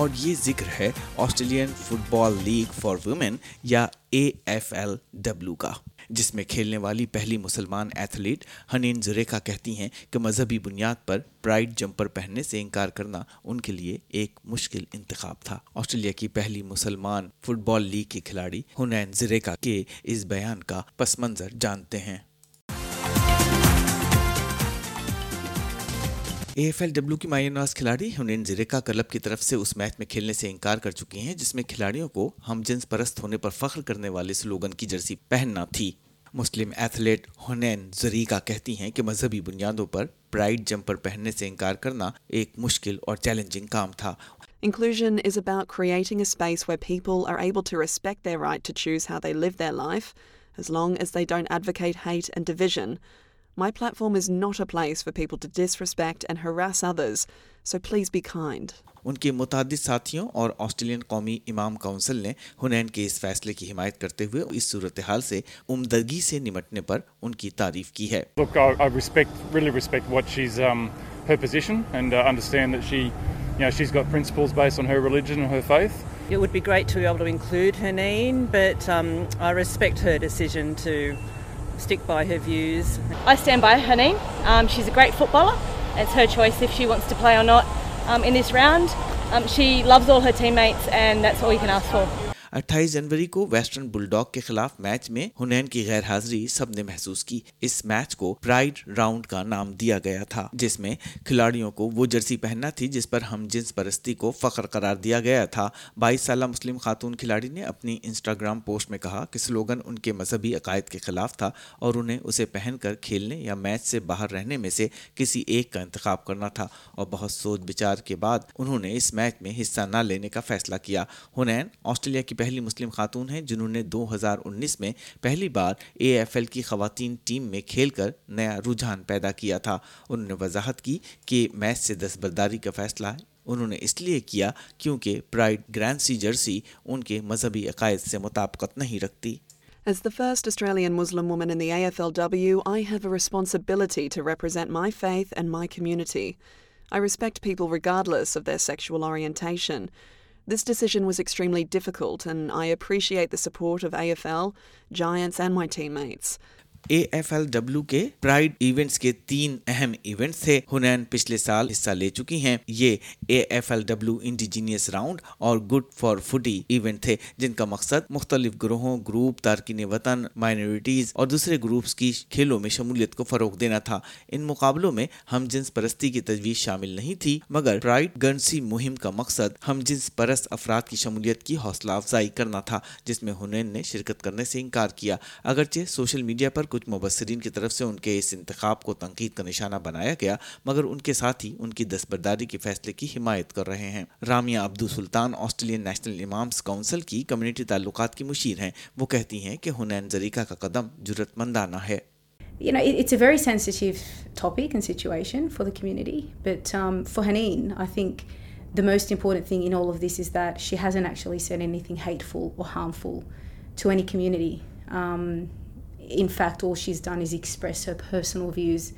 اور یہ ذکر ہے Australian football league for women یا اے ایف ایل ڈبلو کا جس میں کھیلنے والی پہلی مسلمان ایتھلیٹ ہنین زریکا کہتی ہیں کہ مذہبی بنیاد پر پرائڈ جمپر پہننے سے انکار کرنا ان کے لیے ایک مشکل انتخاب تھا آسٹریلیا کی پہلی مسلمان فٹ بال لیگ کے کھلاڑی ہنین زریکا کے اس بیان کا پس منظر جانتے ہیں اے ایف ایل ڈبلو کی مایہ نواز کھلاڑی ہنین زریکا کلب کی طرف سے اس میچ میں کھیلنے سے انکار کر چکی ہیں جس میں کھلاڑیوں کو ہم جنس پرست ہونے پر فخر کرنے والے سلوگن کی جرسی پہننا تھی مسلم ایتھلیٹ ہنین زریکا کہتی ہیں کہ مذہبی بنیادوں پر پرائڈ جمپر پہننے سے انکار کرنا ایک مشکل اور چیلنجنگ کام تھا inclusion is about creating a space where people are able to respect their right to choose how they live their life as long as they don't advocate hate and division My platform is not a place for people to disrespect and harass others, so please be kind. ان کے کے متعدد ساتھیوں اور Australian قومی امام نے ہنین اس فیصلے کی حمایت کرتے ہوئے اس صورتحال سے عمدگی سے نمٹنے پر ان کی تعریف کی ہے Look, I, I respect, respect um, uh, really bye ہن شی ز فٹ بال اچھو شیون فرینڈ شی لفظ اٹھائیس جنوری کو ویسٹرن بلڈاک کے خلاف میچ میں ہنین کی غیر حاضری سب نے محسوس کی اس میچ کو راؤنڈ کا نام دیا گیا تھا جس جس میں کھلاڑیوں کو وہ جرسی پہننا تھی پر ہم جنس پرستی کو فخر قرار دیا گیا تھا بائیس سالہ مسلم خاتون کھلاڑی نے اپنی انسٹاگرام پوسٹ میں کہا کہ سلوگن ان کے مذہبی عقائد کے خلاف تھا اور انہیں اسے پہن کر کھیلنے یا میچ سے باہر رہنے میں سے کسی ایک کا انتخاب کرنا تھا اور بہت سوچ بچار کے بعد انہوں نے اس میچ میں حصہ نہ لینے کا فیصلہ کیا ہنین آسٹریلیا کی پہلی مسلم خاتون ہیں جنہوں نے دو ہزار انیس میں پہلی بار اے ایف ایل کی خواتین ٹیم میں کھیل کر نیا رجحان پیدا کیا تھا انہوں نے وضاحت کی کہ میچ سے دستبرداری کا فیصلہ انہوں نے اس لیے کیا کیونکہ پرائڈ سی جرسی ان کے مذہبی عقائد سے مطابقت نہیں رکھتی As the first Australian Muslim woman in the AFLW, I have a responsibility to represent my faith and my community. I respect people regardless of their sexual orientation. This decision was extremely difficult, and I appreciate the support of AFL, Giants and my teammates. A F L W کے pride events کے تین اہم events تھے ہنین پچھلے سال حصہ لے چکی ہیں یہ A F L W indigenous round اور گڈ فار فوڈی ایونٹ تھے جن کا مقصد مختلف گروہوں گروپ تارکین وطن مائنورٹیز اور دوسرے گروپس کی کھیلوں میں شمولیت کو فروغ دینا تھا ان مقابلوں میں ہم جنس پرستی کی تجویز شامل نہیں تھی مگر پرائڈ گنسی مہم کا مقصد ہم جنس پرست افراد کی شمولیت کی حوصلہ افزائی کرنا تھا جس میں ہنین نے شرکت کرنے سے انکار کیا اگرچہ سوشل میڈیا پر کچھ مبصرین کی طرف سے ان کے اس انتخاب کو تنقید کا نشانہ بنایا گیا مگر ان کے ساتھ ہی ان کی دستبرداری کے فیصلے کی حمایت کر رہے ہیں Ramia Abdo Sultan Australian National Imams Council کی کمیونٹی تعلقات کی مشیر ہیں وہ کہتی ہیں کہ ہنین زریکہ کا قدم جرت مندانہ ہے you know, it's a very sensitive topic and situation for the community. But um, for Haneen, I think the most important thing in all of this is that she hasn't actually said anything hateful or harmful to any community. Um, in fact all she's done is express her personal views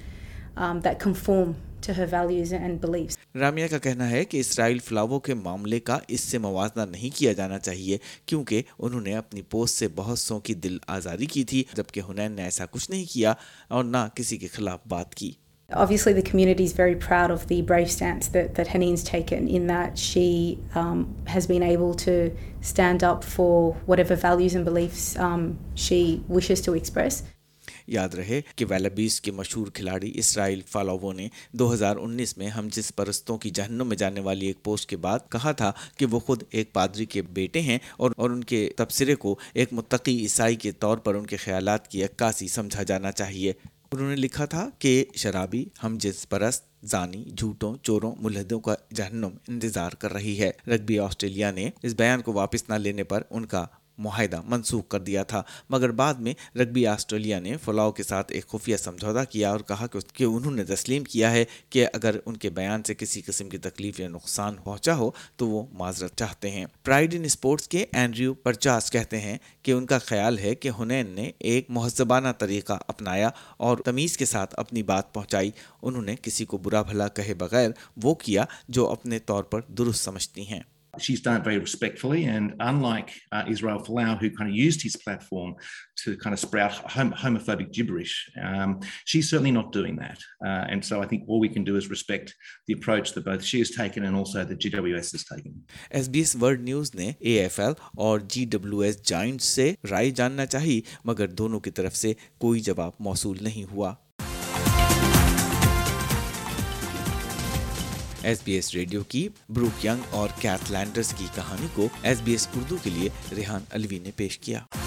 um, that conform to her values and beliefs Ramaiah کا کہنا ہے کہ اسرائیل فلاووں کے معاملے کا اس سے موازنہ نہیں کیا جانا چاہیے کیونکہ انہوں نے اپنی پوسٹ سے بہت سو کی دل آزاری کی تھی جبکہ ہنین نے ایسا کچھ نہیں کیا اور نہ کسی کے خلاف بات کی obviously the community is very proud of the brave stance that, that Hanine's taken in that she um, has been able to stand up for whatever values and beliefs um, she wishes to express. یاد رہے کہ ویلبیز کے مشہور کھلاڑی اسرائیل follow نے دو ہزار انیس میں ہم جس پرستوں کی جہنم میں جانے والی ایک پوسٹ کے بعد کہا تھا کہ وہ خود ایک پادری کے بیٹے ہیں اور, اور ان کے تبصرے کو ایک متقی عیسائی کے طور پر ان کے خیالات کی عکاسی سمجھا جانا چاہیے انہوں نے لکھا تھا کہ شرابی ہم جس پرست زانی جھوٹوں چوروں ملحدوں کا جہنم انتظار کر رہی ہے رگبی آسٹریلیا نے اس بیان کو واپس نہ لینے پر ان کا معاہدہ منسوخ کر دیا تھا مگر بعد میں رگبی آسٹریلیا نے فلاؤ کے ساتھ ایک خفیہ سمجھوتا کیا اور کہا کہ انہوں نے تسلیم کیا ہے کہ اگر ان کے بیان سے کسی قسم کی تکلیف یا نقصان پہنچا ہو تو وہ معذرت چاہتے ہیں پرائڈ ان اسپورٹس کے اینڈریو پرچاس کہتے ہیں کہ ان کا خیال ہے کہ ہنین نے ایک مہذبانہ طریقہ اپنایا اور تمیز کے ساتھ اپنی بات پہنچائی انہوں نے کسی کو برا بھلا کہے بغیر وہ کیا جو اپنے طور پر درست سمجھتی ہیں جی ڈبلو ایس جائنٹ سے رائے جاننا چاہی مگر دونوں کی طرف سے کوئی جواب موصول نہیں ہوا ایس بی ایس ریڈیو کی بروک ینگ اور کیتھ لینڈرس کی کہانی کو ایس بی ایس اردو کے لیے ریحان الوی نے پیش کیا